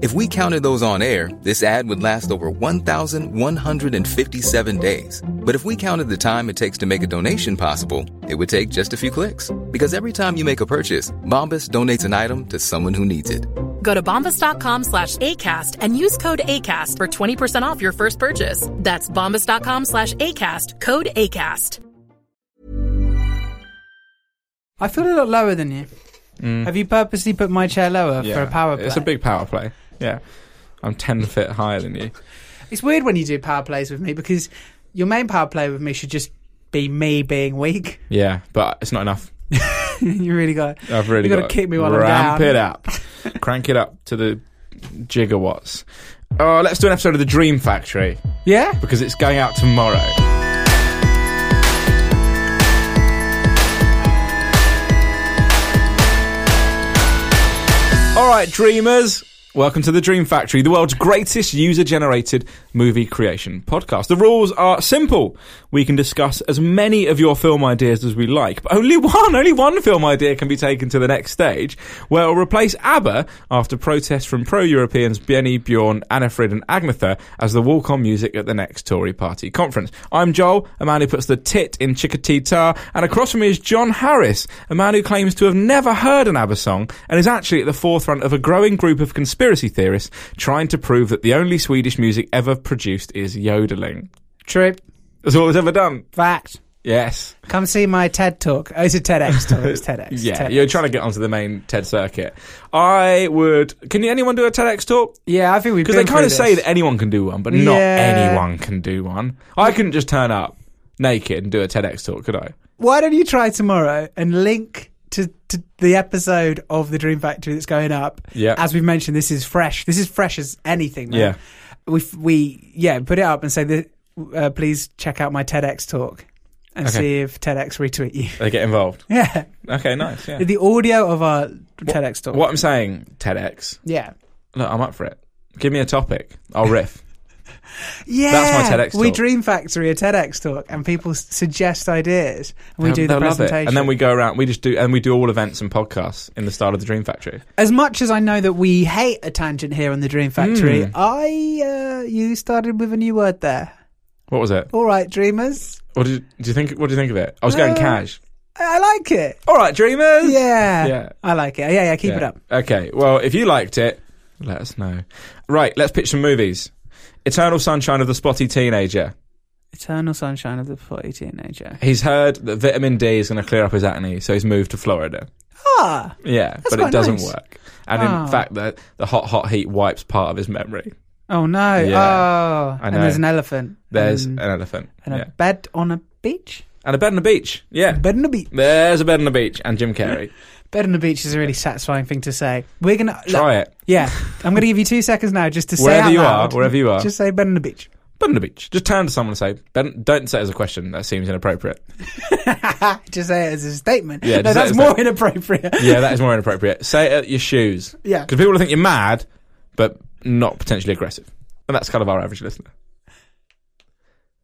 If we counted those on air, this ad would last over 1,157 days. But if we counted the time it takes to make a donation possible, it would take just a few clicks. Because every time you make a purchase, Bombas donates an item to someone who needs it. Go to bombas.com slash ACAST and use code ACAST for 20% off your first purchase. That's bombas.com slash ACAST, code ACAST. I feel a lot lower than you. Mm. Have you purposely put my chair lower for a power play? It's a big power play. Yeah. I'm 10 feet higher than you. It's weird when you do power plays with me because your main power play with me should just be me being weak. Yeah, but it's not enough. you really got. I've really got to kick me while I'm down. ramp it up, crank it up to the gigawatts. Oh, let's do an episode of the Dream Factory Yeah. because it's going out tomorrow. All right, dreamers. Welcome to the Dream Factory, the world's greatest user generated movie creation podcast. The rules are simple. We can discuss as many of your film ideas as we like, but only one, only one film idea can be taken to the next stage, where it'll replace ABBA after protests from pro Europeans Benny, Bjorn, Anni-Frid, and Agnetha as the walk on music at the next Tory party conference. I'm Joel, a man who puts the tit in Chiquitita, and across from me is John Harris, a man who claims to have never heard an ABBA song and is actually at the forefront of a growing group of conspiracy theorists trying to prove that the only Swedish music ever produced is yodeling. True. That's all it's ever done. Fact. Yes. Come see my TED talk. Oh, it's a TEDx talk. It's TEDx. Yeah, TEDx. you're trying to get onto the main TED circuit. I would. Can anyone do a TEDx talk? Yeah, I think we've Because they kind of through say that anyone can do one, but not Yeah. anyone can do one. I couldn't just turn up naked and do a TEDx talk, could I? Why don't you try tomorrow and link to, to the episode of the Dream Factory that's going up? Yeah. As we've mentioned, this is fresh. This is fresh as anything. Man. Yeah. We we yeah put it up and say that. Uh, please check out my TEDx talk and Okay. see if TEDx retweet you. They get involved. Yeah. Okay, nice. Yeah. The audio of our TEDx talk. What I'm saying, TEDx. Yeah. Look, I'm up for it. Give me a topic. I'll riff. Yeah. That's my TEDx We. Dream Factory a TEDx talk and people s- suggest ideas and we They'll- do the they'll love it. presentation. and then we go around. We just do, and we do all events and podcasts in the style of the Dream Factory. As much as I know that we hate a tangent here on the Dream Factory, Mm. I uh, you started with a new word there. What was it? All right, dreamers. What did, do you think? What do you think of it? I was going Uh, cash. I I like it. All right, dreamers. Yeah. Yeah. I like it. Yeah, yeah, keep it up. Okay. Well, if you liked it, let us know. Right. Let's pitch some movies. Eternal Sunshine of the Spotty Teenager. Eternal Sunshine of the Forty Teenager. He's heard that vitamin D is going to clear up his acne, so he's moved to Florida. Ah, Yeah, but it doesn't nice. work. And Oh. in fact, the the hot hot heat wipes part of his memory. oh no. Yeah. Oh, and there's an elephant. There's and, an elephant. and yeah. a bed on a beach. And a bed on the beach. Yeah. Bed on a beach. There's a bed on the beach and Jim Carrey. Bed on the beach is a really satisfying thing to say. We're gonna Try it. Yeah, I'm gonna give you two seconds now just to say Wherever out you loud. are, wherever you are. Just say bed on the beach. Bed on the beach. Just turn to someone and say, "Bed- don't say it as a question. That seems inappropriate. just say it as a statement. Yeah, no, that's more that. inappropriate. Yeah, that is more inappropriate. Say it at your shoes. Yeah. Because people will think you're mad, but not potentially aggressive. And that's kind of our average listener.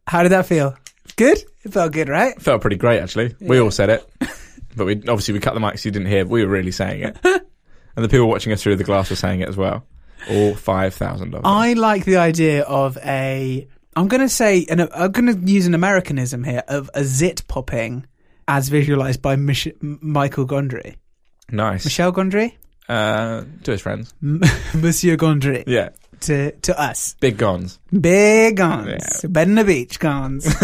How did that feel? Good. It felt good, right? Felt pretty great, actually. We all said it. but we obviously we cut the mic so you didn't hear, but we were really saying it. and the people watching us through the glass were saying it as well. All 5,000 of them. I like the idea of a. I'm going to say, and I'm going to use an Americanism here of a zit popping, as visualized by Mich- Michael Gondry, nice. Michel Gondry, Uh, to his friends. Monsieur Gondry, Yeah. To to us, Big guns. big guns, Yeah. bed the beach guns.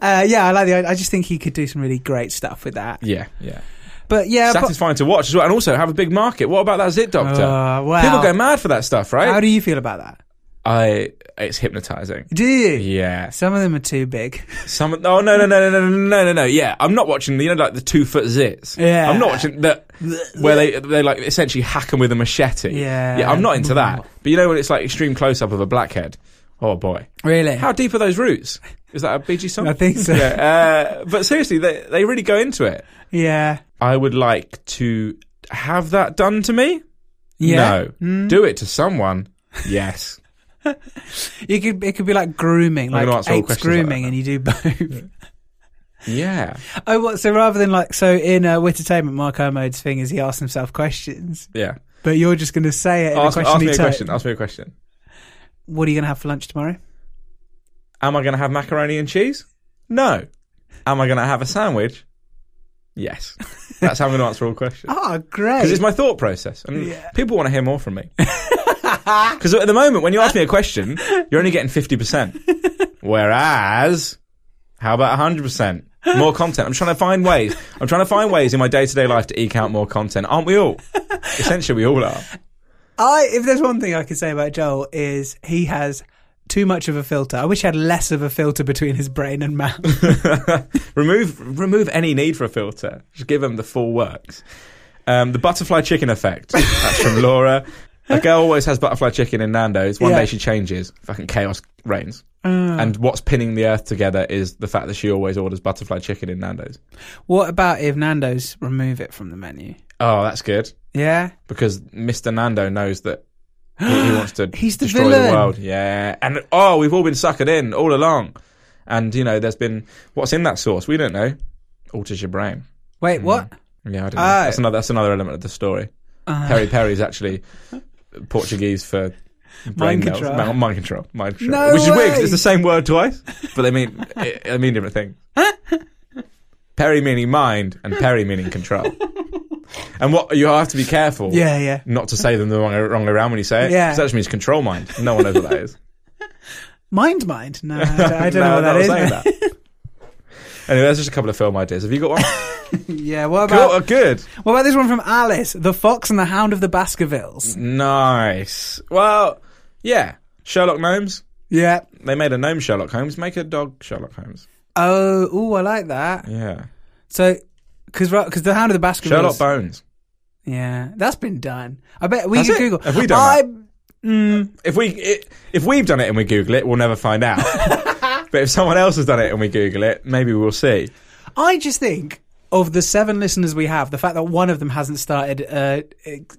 uh, yeah, I like the. I just think he could do some really great stuff with that. Yeah, yeah. But yeah, but, satisfying to watch as well, and also have a big market. What about that Zit Doctor? Uh, wow. People go mad for that stuff, right? how do you feel about that? I it's hypnotizing. Do you? Yeah. Some of them are too big. Some. Oh no no no no no no no no no. Yeah, I'm not watching. You know, like the two foot zits. Yeah. I'm not watching that where they they like essentially hack them with a machete. Yeah. Yeah. I'm not into that. But you know when it's like extreme close up of a blackhead. Oh boy. Really? How deep are those roots? Is that a Bee Gees song? I think so. Yeah. Uh, but seriously, they they really go into it. Yeah. I would like to have that done to me. Yeah. No. Do it to someone. Yes. You could it could be like grooming, I'm like apes questions like grooming, and you do both. Yeah. oh, what? So rather than like so in uh, Wittertainment, Mark Kermode's thing is he asks himself questions, Yeah. but you're just going to say it in Ask, a ask question. me a question. Ask me a question. What are you going to have for lunch tomorrow? Am I going to have macaroni and cheese? No. Am I going to have a sandwich? Yes. That's how I'm going to answer all questions. Oh, great! Because it's my thought process, and Yeah. people want to hear more from me. Because at the moment, when you ask me a question, you're only getting fifty percent. Whereas, how about hundred percent? More content. I'm trying to find ways. I'm trying to find ways in my day to day life to eke out more content. Aren't we all? Essentially, we all are. I if there's one thing I could say about Joel is he has too much of a filter. I wish he had less of a filter between his brain and mouth. remove remove any need for a filter. Just give him the full works. Um, the butterfly chicken effect. That's from Laura. A girl always has butterfly chicken in Nando's. One Yeah. day she changes. Fucking chaos reigns. Uh. And what's pinning the earth together is the fact that she always orders butterfly chicken in Nando's. what about if Nando's remove it from the menu? Oh, that's good Yeah, because Mr. Nando knows that he, he wants to He's the destroy villain. the world. Yeah, and oh, we've all been suckered in all along. And you know, there's been what's in that sauce. We don't know. Alters your brain. Wait, what? Yeah, I don't know. Ah. That's another. That's another element of the story. Peri Peri is actually Portuguese for brain Mind control. Mind control. Mind control. No Which is weird. way. It's the same word twice, but they mean it, they mean different things. Peri meaning mind, and Peri meaning control. And what you have to be careful. Yeah, yeah. Not to say them the wrong, wrong way around when you say it. Yeah. that just means control mind. No one knows what that is. Mind, mind. No, I don't, I don't No, know what I'm that not is. saying that. Anyway, there's just a couple of film ideas. Have you got one? yeah. What Cool, about oh, good. what about this one from Alice, the Fox and the Hound of the Baskervilles? Nice. Well, yeah. Sherlock Gnomes. Yeah. They made a gnome Sherlock Holmes. Make a dog Sherlock Holmes. Oh, ooh, I like that. Yeah. So, because because the Hound of the Baskervilles. Sherlock Bones. Yeah, that's been done. I bet we Has it? Google. Have we done I, that? Mm, If we i if we've done it and we Google it, we'll never find out. but if someone else has done it and we Google it, maybe we'll see. I just think of the seven listeners we have, the fact that one of them hasn't started an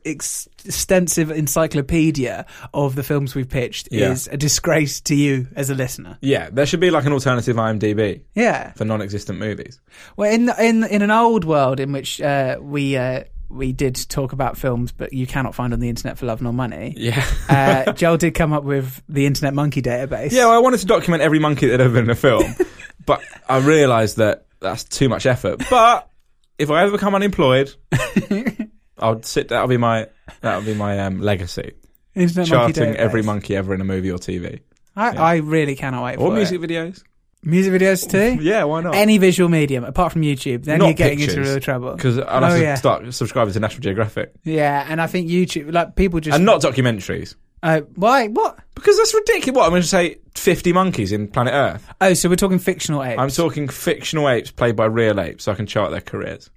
ex- extensive encyclopedia of the films we've pitched Yeah. is a disgrace to you as a listener. Yeah, there should be like an alternative IMDb Yeah. for non-existent movies. Well, in in in an old world in which uh, we uh, we did talk about films, but you cannot find on the internet for love nor money. Yeah. Uh, Joel did come up with the Internet Monkey database. yeah, well, I wanted to document every monkey that had ever been in a film, but I realised that that's too much effort. But if I ever become unemployed, I'll sit. That'll be my that'll be my um, legacy. Internet Monkey Charting every monkey ever in a movie or TV I, yeah. I really cannot wait or for music it. videos. Music videos too. Yeah, why not? Any visual medium apart from YouTube, then Not you're getting into real trouble. Because I'll Oh, have to yeah. start subscribing to National Geographic Yeah, and I think YouTube, like people just and not documentaries. Uh, why? What? Because that's ridiculous. What I'm going to say, 50 monkeys in Planet Earth. Oh, so we're talking fictional apes. I'm talking fictional apes played by real apes, so I can chart their careers.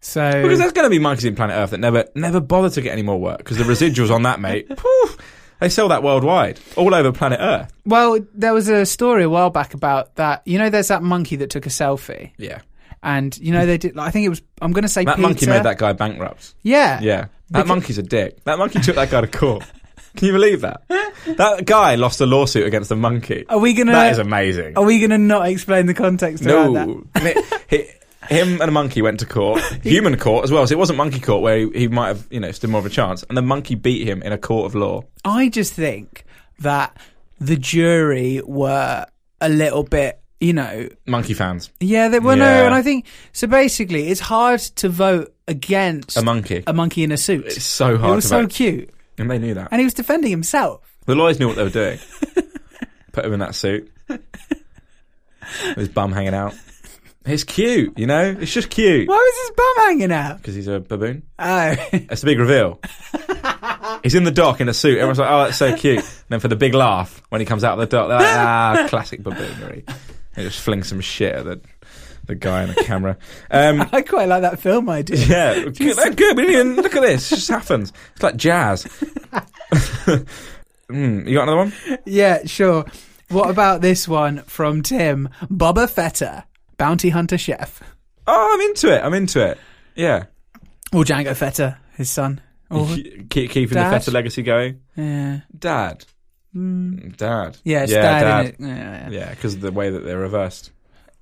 so Because there's going to be monkeys in Planet Earth that never never bother to get any more work because the residuals on that, mate, they sell that worldwide, all over planet Earth. well, there was a story a while back about that. You know, there's that monkey that took a selfie, Yeah, and you know they did. I think it was. I'm going to say that Peter. monkey made that guy bankrupt. Yeah, Yeah, that Because- monkey's a dick. That monkey took that guy to court. Can you believe that? That guy lost a lawsuit against the monkey. Are we gonna? That is amazing. Are we going to not explain the context around that? No, He- him and a monkey went to court, human court as well. So it wasn't monkey court where he, he might have, you know, stood more of a chance. And the monkey beat him in a court of law. I just think that the jury were a little bit, you know, Monkey fans, yeah, they were no, Yeah. and I think so. Basically, it's hard to vote against a monkey. a monkey in a suit. It's so hard it was to so vote. cute, and they knew that. and he was defending himself. The lawyers knew what they were doing. Put him in that suit, with his bum hanging out. It's cute, you know. It's just cute Why was his bum hanging out? because he's a baboon. Oh, It's the big reveal. he's in the dock in a suit. Everyone's like, "Oh, that's so cute." And then for the big laugh when he comes out of the dock, they're like, "Ah, classic baboonery." He just flings some shit at the the guy in the camera. Um, I quite like that film idea. yeah, good. good. We didn't even look at this. It just happens. It's like jazz. mm, you got another one? Yeah, sure. What about this one from Tim? Boba Fetta, bounty hunter chef. Oh, I'm into it. I'm into it. Yeah, Or Django Fetta, his son. Or, keep, keeping the Dad? Feta legacy going. yeah. Dad, dad. Yeah, it's yeah, dad, dad. Yeah, yeah. Because of the way that they're reversed.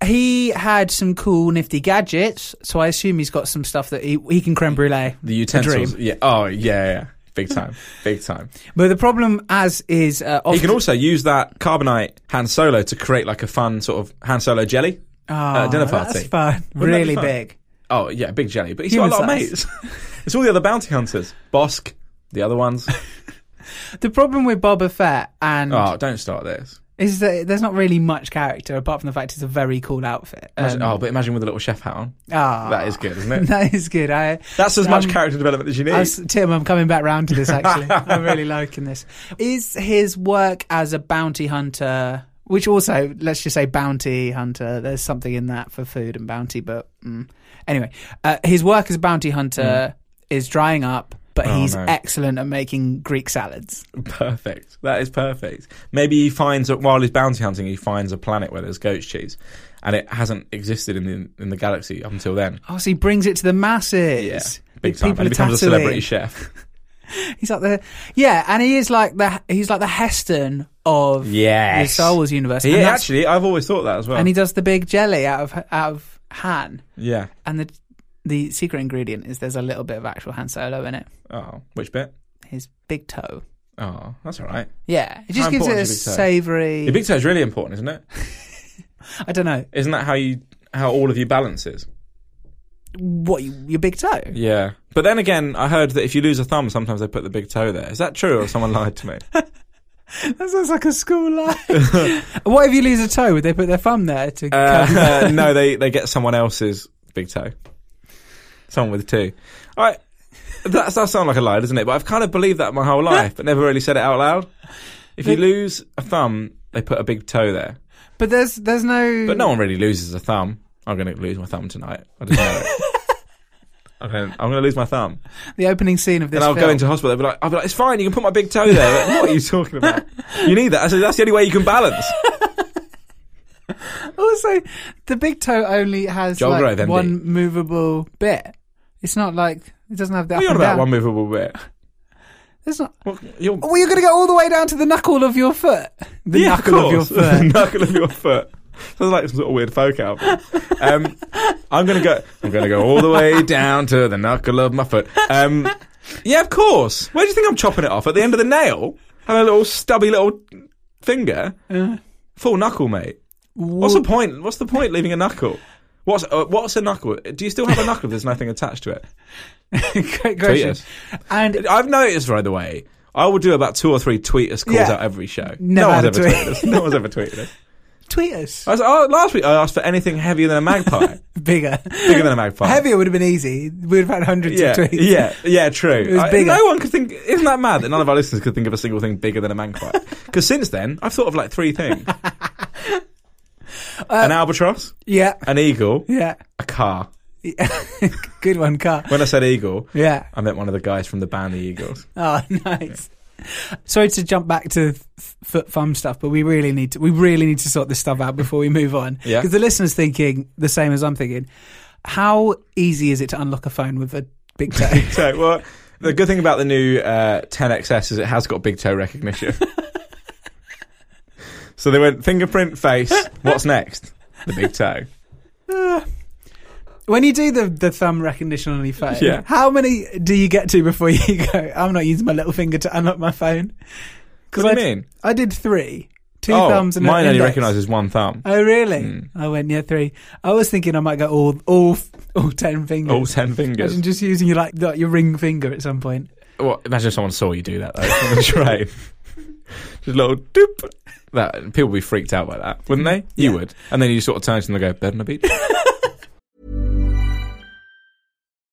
He had some cool, nifty gadgets, so I assume he's got some stuff that he, he can creme brulee. The utensils. Yeah. Oh, yeah, yeah. Big time. Big time. But the problem, as is, uh, He can also use that carbonite Han Solo to create like a fun sort of Han Solo jelly. Oh, uh, dinner party. That's fun. Wouldn't that really fun? big. Oh, yeah, big jelly. But he's Human got a lot size. of mates. it's all the other bounty hunters. Bossk, the other ones. The problem with Boba Fett and Oh, don't start this. is that there's not really much character apart from the fact it's a very cool outfit. Imagine, Um, oh, but imagine with a little chef hat on. ah, That is good, isn't it? that is good. I That's as much Um, character development as you need. Was- Tim, I'm coming back round to this actually. I'm really liking this. Is his work as a bounty hunter, which also, let's just say bounty hunter, there's something in that for food and bounty, but mm. anyway, uh, his work as a bounty hunter is drying up, but. Oh, he's no. excellent at making Greek salads. Perfect. That is perfect. Maybe he finds that while he's bounty hunting, he finds a planet where there's goat's cheese, and it hasn't existed in the in the galaxy up until then. Oh, so he brings it to the masses. Yeah, big time. And he becomes a celebrity chef. He's like the yeah, and he is like the he's like the Heston of Yes. the Star Wars universe. He actually, I've always thought that as well. and he does the big jelly out of out of Han. yeah. And the the secret ingredient is there's a little bit of actual Han Solo in it. Oh, which bit? His big toe. Oh, that's all right. Yeah, it just How gives it a important is your big toe? savoury. Your big toe is really important, isn't it? I don't know Isn't that how you how all of you balances? What your big toe. Yeah. But then again, I heard that if you lose a thumb, sometimes they put the big toe there. Is that true, or someone lied to me? That sounds like a school lie. what if you lose a toe? Would they put their thumb there to? Uh, no, they they get someone else's big toe. Someone with two. I that does sound like a lie, doesn't it? But I've kind of believed that my whole life, but never really said it out loud. If you lose a thumb, they put a big toe there. but there's there's no. But no one really loses a thumb. I'm going to lose my thumb tonight. I just know it. I'm going to I'm going to lose my thumb, The opening scene of this and I'll film. go into hospital. They'll be like, "I'll be like, it's fine. You can put my big toe there." Like, what are you talking about? You need that. I said, that's the only way you can balance. Also, the big toe only has Joel like, Grove, one movable bit. It's not like it doesn't have that. What are you on and about? down. One movable bit. It's not. Well, you're, Well, you're going to go all the way down to the knuckle of your foot. The Yeah, knuckle of, your foot. the knuckle of your foot. Sounds like some sort of weird folk album. Um, I'm gonna go. I'm gonna go all the way down to the knuckle of my foot. Um, yeah, of course. Where do you think I'm chopping it off? At the end of the nail? Have a little stubby little finger. Full knuckle, mate. What's the point? What's the point leaving a knuckle? What's uh, what's a knuckle? Do you still have a knuckle if there's nothing attached to it? Great question. And I've noticed, by the way, I will do about two or three tweet us calls Yeah. out every show. Never no one's had a ever tweet. tweeted us. No one's ever tweeted us. Tweet us. I was, oh, last week I asked for anything heavier than a magpie. Bigger. bigger than a magpie. Heavier would have been easy. We'd have had hundreds Yeah, of tweets. yeah, yeah, true. was I- bigger. no one could think. Isn't that mad that none of our listeners could think of a single thing bigger than a magpie? Because since then, I've thought of like three things: uh, an albatross, Yeah. an eagle, Yeah. a car. Good one, car. When I said eagle, Yeah. I meant one of the guys from the band The Eagles. Oh, nice. Sorry to jump back to foot thumb stuff, but we really need to we really need to sort this stuff out before we move on. Yeah. Because the listeners thinking the same as I'm thinking. How easy is it to unlock a phone with a big toe? So, well, the good thing about the new uh, 10XS is it has got big toe recognition. so they went fingerprint, face. What's next? The big toe. When you do the, the thumb recognition on your phone, Yeah. how many do you get to before you go? I'm not using my little finger to unlock my phone. What do you I, mean? I did three, two oh, thumbs and mine an only recognises one thumb. Oh really? Hmm. I went yeah three. I was thinking I might go all all all ten fingers. All ten fingers. Imagine just using your like your ring finger at some point. Well, imagine if someone saw you do that though the train. Just a little doop. That people would be freaked out by that, wouldn't they? You Yeah. would. And then you sort of turn to them and go, "Bed "Better not be."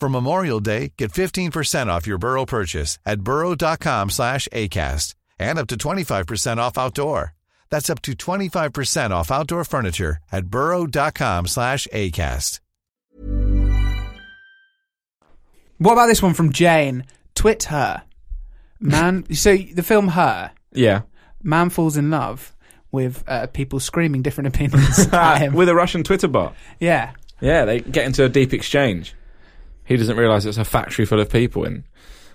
For Memorial Day, get 15% off your Burrow purchase at burrow.com slash ACAST and up to 25% off outdoor. That's up to 25% off outdoor furniture at burrow.com slash ACAST. What about this one from Jane? Twit her. Man, so the film Her, Yeah. man falls in love with uh, people screaming different opinions at him. With a Russian Twitter bot. yeah. Yeah, they get into a deep exchange. He doesn't realise it's a factory full of people in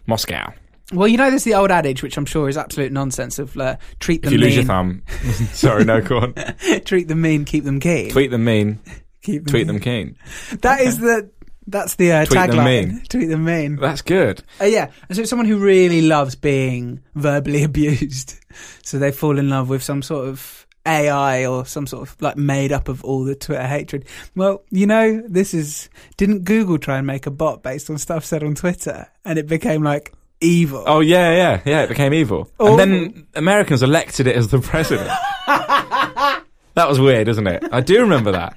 Moscow. Well, you know, there's the old adage, which I'm sure is absolute nonsense, of uh, treat If them you mean, lose your thumb, sorry, no, go on. treat them mean, keep them keen. Tweet them mean, keep tweet mean. them keen. That is the that's the uh, Tweet them tagline. mean. Tweet them mean. That's good. Uh, yeah, and so it's someone who really loves being verbally abused, so they fall in love with some sort of AI or some sort of like made up of all the Twitter hatred. Well, you know, this is didn't Google try and make a bot based on stuff said on Twitter, and it became like evil. Oh yeah, yeah, yeah. It became evil, Oh. and then Americans elected it as the president. that was weird, isn't it? I do remember that.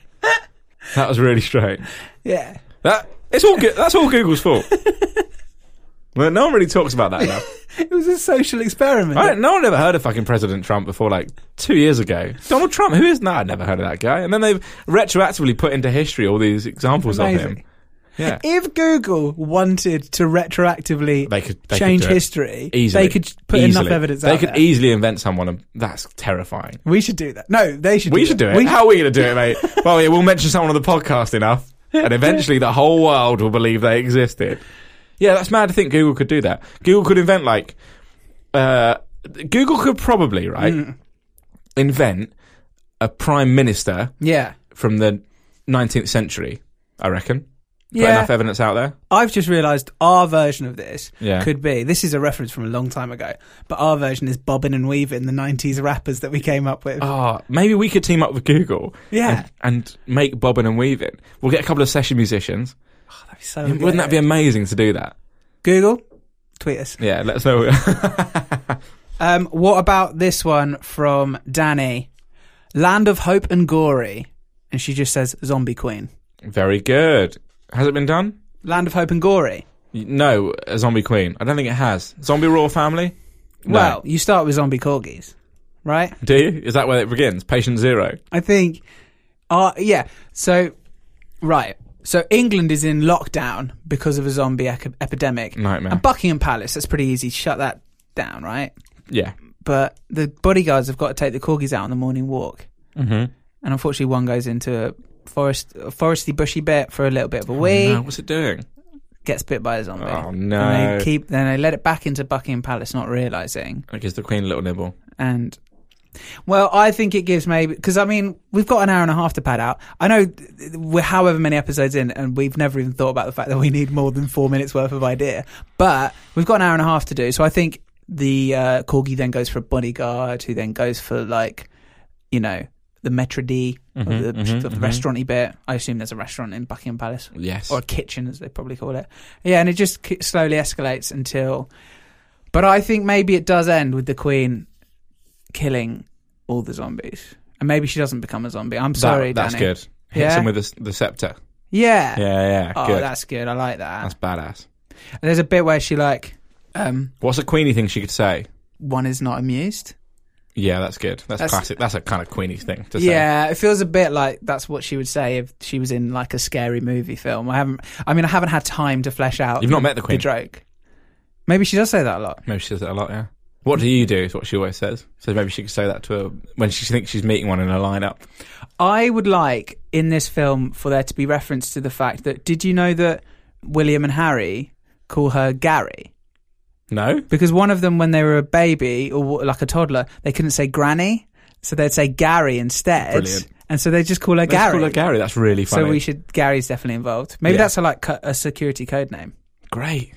That was really strange. Yeah, That it's all good. That's all Google's fault. well, no one really talks about that enough. it was a social experiment. I, no one ever heard of fucking President Trump before, like two years ago. Donald Trump, who is that? I'd never heard of that guy. And then they've retroactively put into history all these examples of him. Yeah, If Google wanted to retroactively they could they change could do it history, easily. they could put Easily. enough evidence out. They out could there. easily invent someone. and That's terrifying. we should do that. No, they should. We do should that. do it. How are we going to do it, mate? well, yeah, we'll mention someone on the podcast enough, and eventually the whole world will believe they existed. Yeah, that's mad to think Google could do that. Google could invent like, uh, Google could probably right Mm. invent a prime minister Yeah. from the 19th century. I reckon. Put Yeah. enough evidence out there. I've just realised our version of this Yeah. could be. This is a reference from a long time ago, but our version is bobbing and weaving, the '90s rappers that we came up with. Oh, maybe we could team up with Google. Yeah. And, and make bobbing and weaving. We'll get a couple of session musicians. That'd be so Wouldn't good. that be amazing to do that? Google? Tweet us. Yeah, let us know. Um, what about this one from Danny? Land of Hope and Gory, and she just says Zombie Queen. Very good. Has it been done? Land of Hope and Gory. No, a zombie queen. I don't think it has. Zombie royal family? No. Well, you start with zombie corgis, right? do you? Is that where it begins? Patient zero. I think, uh, yeah. So, right. So England is in lockdown because of a zombie ec- epidemic. Nightmare. And Buckingham Palace, that's pretty easy to shut that down, right? Yeah. But the bodyguards have got to take the corgis out on the morning walk. Mm-hmm. And unfortunately, one goes into a forest, a foresty, bushy bit for a little bit of a wee, No, what's it doing? gets bit by a zombie. Oh, And no. they keep, then they let it back into Buckingham Palace, not realizing. It gives the queen a little nibble. And well, I think it gives maybe because I mean we've got an hour and a half to pad out. I know we're however many episodes in, and we've never even thought about the fact that we need more than four minutes worth of idea. But we've got an hour and a half to do, so I think the uh, corgi then goes for a bodyguard, who then goes for like, you know, the maître d' Mhm, or the, mhm, the mhm. restauranty bit. I assume there's a restaurant in Buckingham Palace Yes. or a kitchen, as they probably call it. Yeah, and it just slowly escalates until. But I think maybe it does end with the Queen killing all the zombies, and maybe she doesn't become a zombie. I'm sorry, that, that's Danny. good. Hits Yeah? him with the, the scepter. Yeah. Yeah, yeah, Oh, good. that's good. I like that. That's badass. And there's a bit where she like, um, What's a Queenie thing she could say? one is not amused. Yeah, that's good. That's, That's- classic. That's a kind of Queenie thing to say. Yeah, it feels a bit like that's what she would say if she was in like a scary movie film. I haven't. I mean, I haven't had time to flesh out. You've not met the Queen. Joke. Maybe she does say that a lot. Maybe she says it a lot, yeah. What do you do is what she always says. So maybe she could say that to her when she thinks she's meeting one in a lineup. I would like in this film for there to be reference to the fact that did you know that William and Harry call her Gary? No? Because one of them, when they were a baby or like a toddler, they couldn't say Granny, so they'd say Gary instead. Brilliant. And so they just call her Let's Gary. call her Gary. That's really funny. So we should. Gary's definitely involved. Maybe Yeah. that's a, like a security code name. Great.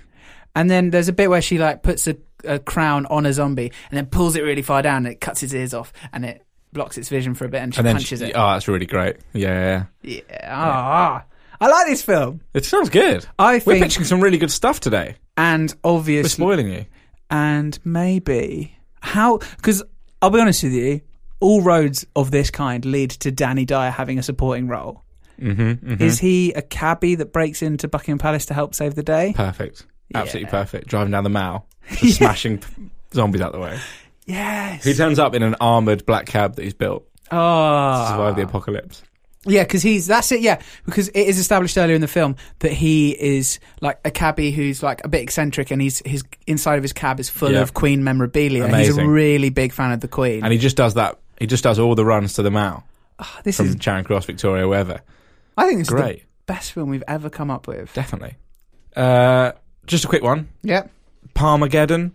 And then there's a bit where she like puts a, a crown on a zombie and then pulls it really far down and it cuts its ears off and it blocks its vision for a bit and she And punches she, it. Oh, that's really great. Yeah, yeah. Yeah. Ah. I like this film. It sounds good. I We're pitching some really good stuff today. and We're obviously, spoiling you. and maybe how because I'll be honest with you, all roads of this kind lead to Danny Dyer having a supporting role. Mm-hmm, Is he a cabbie that breaks into Buckingham Palace to help save the day? Perfect. Absolutely Yeah. perfect. Driving down the mall, just smashing zombies out the way. Yes. He turns up in an armoured black cab that he's built to survive the Oh. apocalypse. Yeah, because he's that's it. Yeah, because it is established earlier in the film that he is like a cabbie who's like a bit eccentric, and he's his inside of his cab is full Yeah. of Queen memorabilia. He's a really big fan of the Queen. And he just does that. He just does all the runs to the mall this from is, Charing Cross, Victoria, wherever. I think this is Great. the best film we've ever come up with. Definitely. Uh, just a quick one. Yep. Palmageddon.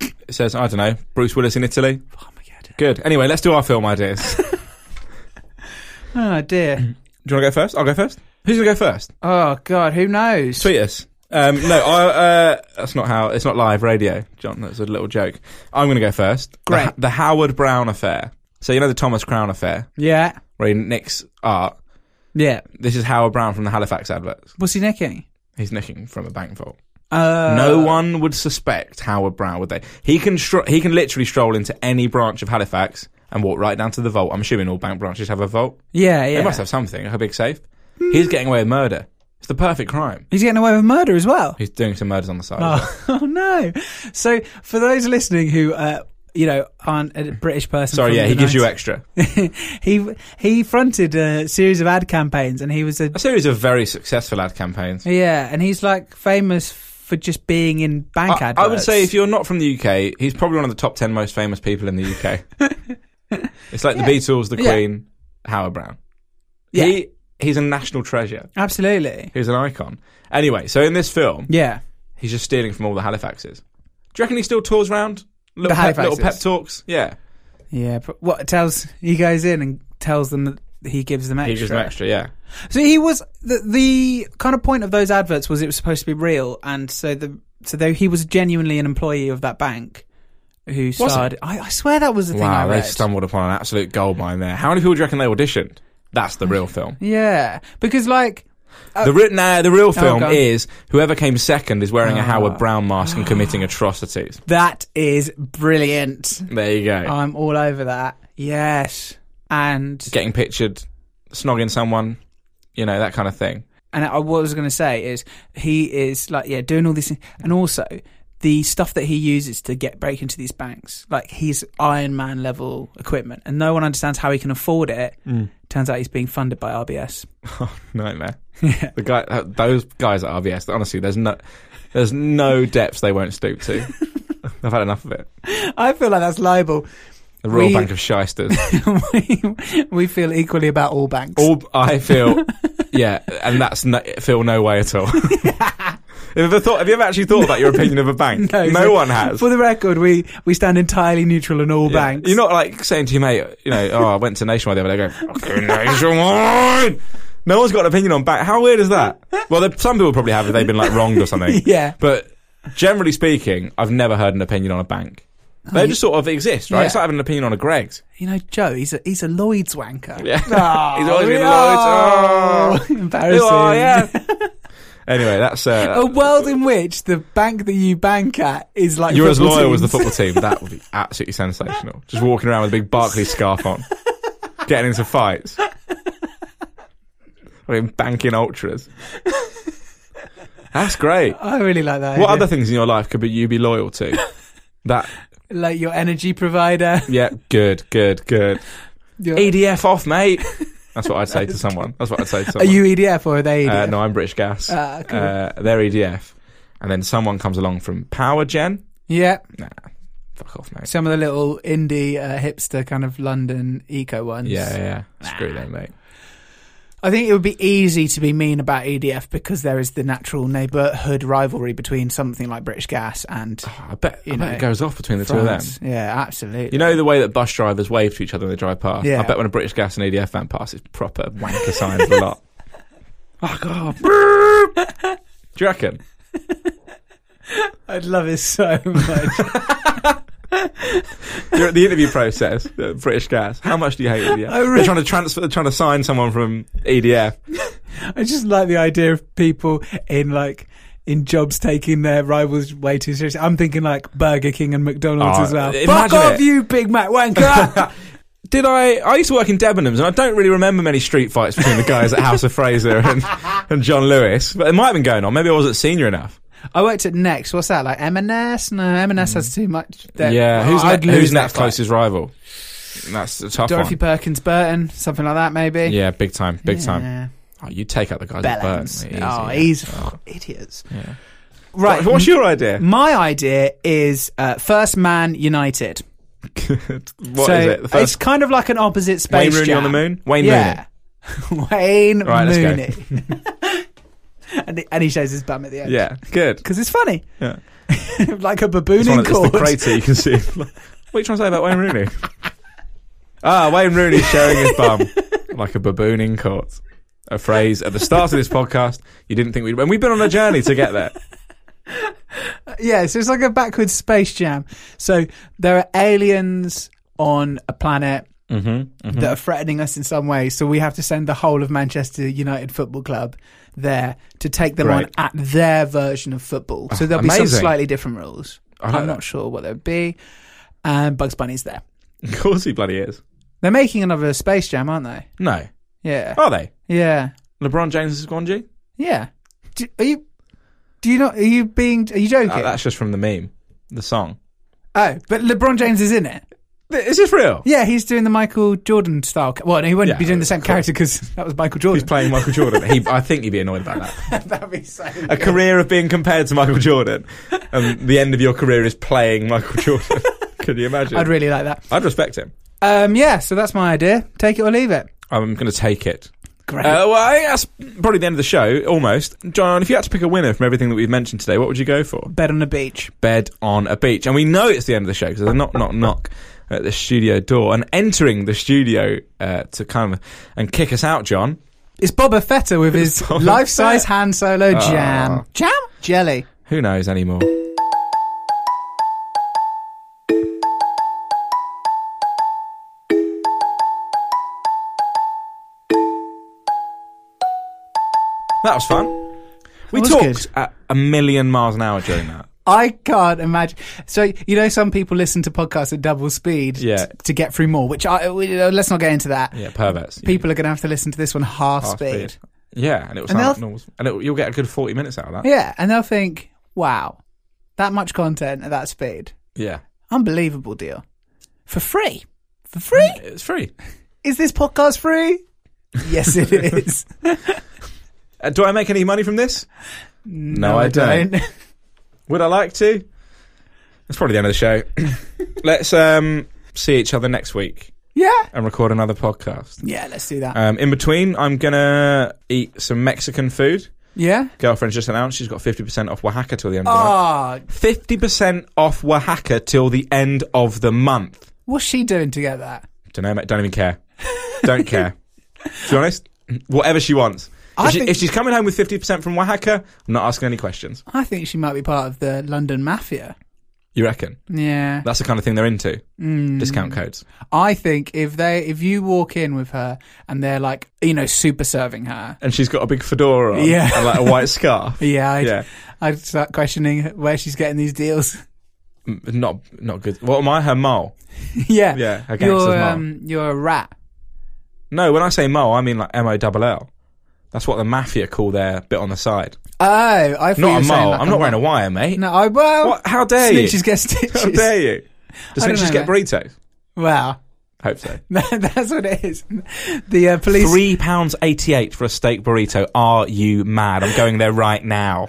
It says, I don't know, Bruce Willis in Italy. Armageddon. Good. Anyway, let's do our film ideas. do Oh dear. Do you want to go first? I'll go first. Who's going to go first? oh God. Who knows? Tweet us. Um, no, I, uh, that's not how. It's not live radio, John. That's a little joke. I'm going to go first. The, Great. the Howard Brown affair. So you know the Thomas Crown affair, Yeah. where he nicks art. Yeah. This is Howard Brown from the Halifax adverts. What's he nicking? He's nicking from a bank vault. Uh, no one would suspect Howard Brown, would they? He can stro- he can literally stroll into any branch of Halifax and walk right down to the vault. I'm assuming all bank branches have a vault. Yeah. Yeah. They must have something, a big safe. He's getting away with murder. It's the perfect crime. He's getting away with murder as well. He's doing some murders on the side. well. Oh, oh no! So for those listening who, uh, you know, aren't a British person, Sorry, yeah, he gives you extra. he he fronted a series of ad campaigns, and he was a A series of very successful ad campaigns. yeah, and he's like famous for just being in bank I, adverts. I would say if you're not from the UK, he's probably one of the top ten most famous people in the UK. it's like the Beatles, the Yeah. Queen, Howard Brown. Yeah. He he's a national treasure. absolutely, He's an icon. Anyway, so in this film, yeah, he's just stealing from all the Halifaxes. Do you reckon he still tours around? Little, The pep, little pep talks? Yeah. yeah. But what tells he goes in and tells them that he gives them extra. He gives them extra, yeah. So he was the the kind of point of those adverts was it was supposed to be real, and so the so though he was genuinely an employee of that bank who he? started. I, I swear that was the thing. I Wow, they stumbled upon an absolute goldmine there. How many people do you reckon they auditioned? That's the real film. Yeah, because like uh, The re- nah, the real oh, film go on. is whoever came second is wearing a Howard oh. Brown mask and committing atrocities. that is brilliant. There you go. I'm all over that. Yes, and Getting pictured, snogging someone, you know that kind of thing. and I, what I was going to say is he is like yeah doing all these things, and also the stuff that he uses to get break into these banks, like he's Iron Man level equipment, and no one understands how he can afford it. Mm. Turns out he's being funded by RBS. Nightmare. The guy, uh, those guys at RBS. Honestly, there's no, there's no depths they won't stoop to. I've had enough of it. I feel like that's libel. The Royal We- Bank of Shysters. we, we feel equally about all banks. All I feel, yeah, and that's no, feel no way at all. have, you ever thought, have you ever actually thought about your opinion of a bank? No, no one has. For the record, we, we stand entirely neutral in all Yeah. banks. You're not like saying to your mate, you know, oh, I went to Nationwide the other day, going, "Fucking Nationwide. No one's got an opinion on bank. How weird is that? Well, there- some people probably have if they've been like wronged or something. Yeah. But generally speaking, I've never heard an opinion on a bank. They just sort of exist, right? Yeah. It's like having an opinion on a Greggs. You know, Joe, he's a he's a Lloyd's wanker. Yeah. Oh, He's always been oh, Lloyd's. Oh. Embarrassing. Oh, yeah. anyway, that's uh, A world in which the bank that you bank at is like you're as loyal as the football team. That would be absolutely sensational. Just walking around with a big Barclays scarf on, getting into fights. I mean, banking ultras. That's great. I really like that. What idea. other things in your life could be you be loyal to? That like your energy provider? yeah, good, good, good. Your- EDF off, mate. That's what I'd say to someone. That's what I'd say to Are someone. you EDF or are they EDF? Uh, no, I'm British Gas. Ah, cool. uh, they're EDF, and then someone comes along from Power Gen. Yeah, Nah, fuck off, mate. some of the little indie uh, hipster kind of London eco ones. Yeah, yeah. Screw them, mate. I think it would be easy to be mean about EDF because there is the natural neighbourhood rivalry between something like British Gas and ah, I bet, I You bet know, it goes off between the two of them. Yeah, absolutely. You know the way that bus drivers wave to each other when they drive past? Yeah. I bet when a British Gas and EDF van passes, proper wanker signs a lot. Oh, God. Do you reckon? I'd love it so much. You're at the interview process, uh, British Gas. How much do you hate EDF? I really- They're trying to transfer, they're trying to sign someone from EDF. I just like the idea of people in like in jobs taking their rivals way too seriously. I'm thinking like Burger King and McDonald's Oh, as well. Fuck off, it. you Big Mac wanker! Did I? I used to work in Debenhams, and I don't really remember many street fights between the guys at House of Fraser and, and John Lewis. But it might have been going on. Maybe I wasn't senior enough. I worked at Next. What's that like? M&S? No, M&S has too much. Mm. yeah, who's, I'd ne- who's that next closest rival? That's a tough Dorothy one. Perkins, Burton, something like that, maybe. Yeah, big time, big time. Oh, you take out the guys at Burton. Easy, oh, yeah. he's Oh. idiots. Yeah. Right. What's your idea? My idea is uh, First Man United. What is so it? The It's kind of like an opposite space Wayne Rooney Jam. on the moon? Wayne yeah. Wayne Right. Mooney. and, he, and he shows his bum at the end. Yeah, good. Because it's funny. Yeah. like a It's, babooning one of, it's the crater you can see. what are you trying to say about Wayne Rooney? ah, Wayne Rooney showing his bum like a baboon in court. A phrase at the start of this podcast you didn't think we'd. And we've been on a journey to get there. Yeah, so it's like a backwards space jam. So there are aliens on a planet Mm-hmm, mm-hmm, that are threatening us in some way. So we have to send the whole of Manchester United Football Club there to take them Right. on at their version of football. So there'll be some slightly different rules. I'm not sure what they'll be. And Bugs Bunny's there. Of course he bloody is. They're making another Space Jam, aren't they? No. Yeah. Are they? Yeah. LeBron James is Gwanji? Yeah. Do, are you? Do you not? Are you being? Are you joking? Oh, that's just from the meme, the song. oh, but LeBron James is in it. Is this real? Yeah, he's doing the Michael Jordan style. Well, no, he wouldn't Yeah, be doing the same character because that was Michael Jordan. He's playing Michael Jordan. He, I think he'd be annoyed about that. That'd be so. A career of being compared to Michael Jordan, and the end of your career is playing Michael Jordan. Can you imagine? I'd really like that. I'd respect him. Um, yeah, so that's my idea. Take it or leave it. I'm going to take it. Great. Uh, well, I think that's probably the end of the show, almost. John, if you had to pick a winner from everything that we've mentioned today, what would you go for? Bed on the beach. Bed on a beach. And we know it's the end of the show because there's a knock, knock, knock at the studio door. And entering the studio uh, to come and kick us out, John. It's Boba Fetta with his Boba life-size Fett. Han Solo jam. Ah. Jam? Jelly. Who knows anymore? That was fun. We was talked good. at a million miles an hour during that. I can't imagine. So you know, some people listen to podcasts at double speed Yeah. t- to get through more. Which I we, know, let's not get into that. Yeah, perverts. People are going to have to listen to this one half, Half speed. Yeah, and it was like normal, and it, you'll get a good forty minutes out of that. Yeah, and they'll think, "Wow, that much content at that speed, Yeah, unbelievable deal for free, for free." it's free. Is this podcast free? yes, it is. Uh, do I make any money from this? No, I don't. Would I like to? That's probably the end of the show. Let's um, see each other next week yeah, and record another podcast. yeah. Let's do that. Um, in between, I'm gonna eat some Mexican food. yeah. Girlfriend's just announced she's got 50% off Wahaca till the end of the month. Ah, 50% off Wahaca till the end of the month. what's she doing to get that? Don't know, mate. Don't even care. Don't care. to be honest, whatever she wants. If, she, think- if she's coming home with 50% from Wahaca, I'm not asking any questions. I think she might be part of the London mafia. You reckon? Yeah. That's the kind of thing they're into. Mm. Discount codes. I think if they if you walk in with her and they're like you know super serving her, And she's got a big fedora on Yeah. and like a white scarf. yeah, I'd, Yeah. I'd start questioning where she's getting these deals. Not not good. What am I? Her mole? yeah, Yeah, her you're um, you're a rat. No, when I say mole, I mean like M O double L. That's what the mafia call their bit on the side. Oh, I thought you Not were a saying mole. like I'm not wearing a wire, mate. No, I well. What? How dare you? Snitches get stitches. How dare you? I don't snitches know, get burritos? Wow. Hope so. That's what it is. The uh, police. Three pounds eighty-eight for a steak burrito. Are you mad? I'm going there right now.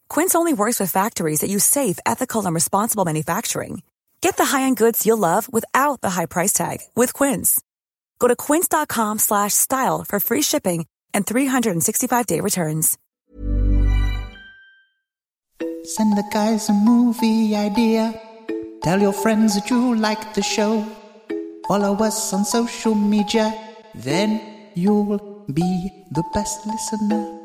Quince only works with factories that use safe, ethical, and responsible manufacturing. Get the high-end goods you'll love without the high price tag with Quince. Go to quince.com slash style for free shipping and 365-day returns. Send the guys a movie idea. Tell your friends that you like the show. Follow us on social media. Then you'll be the best listener.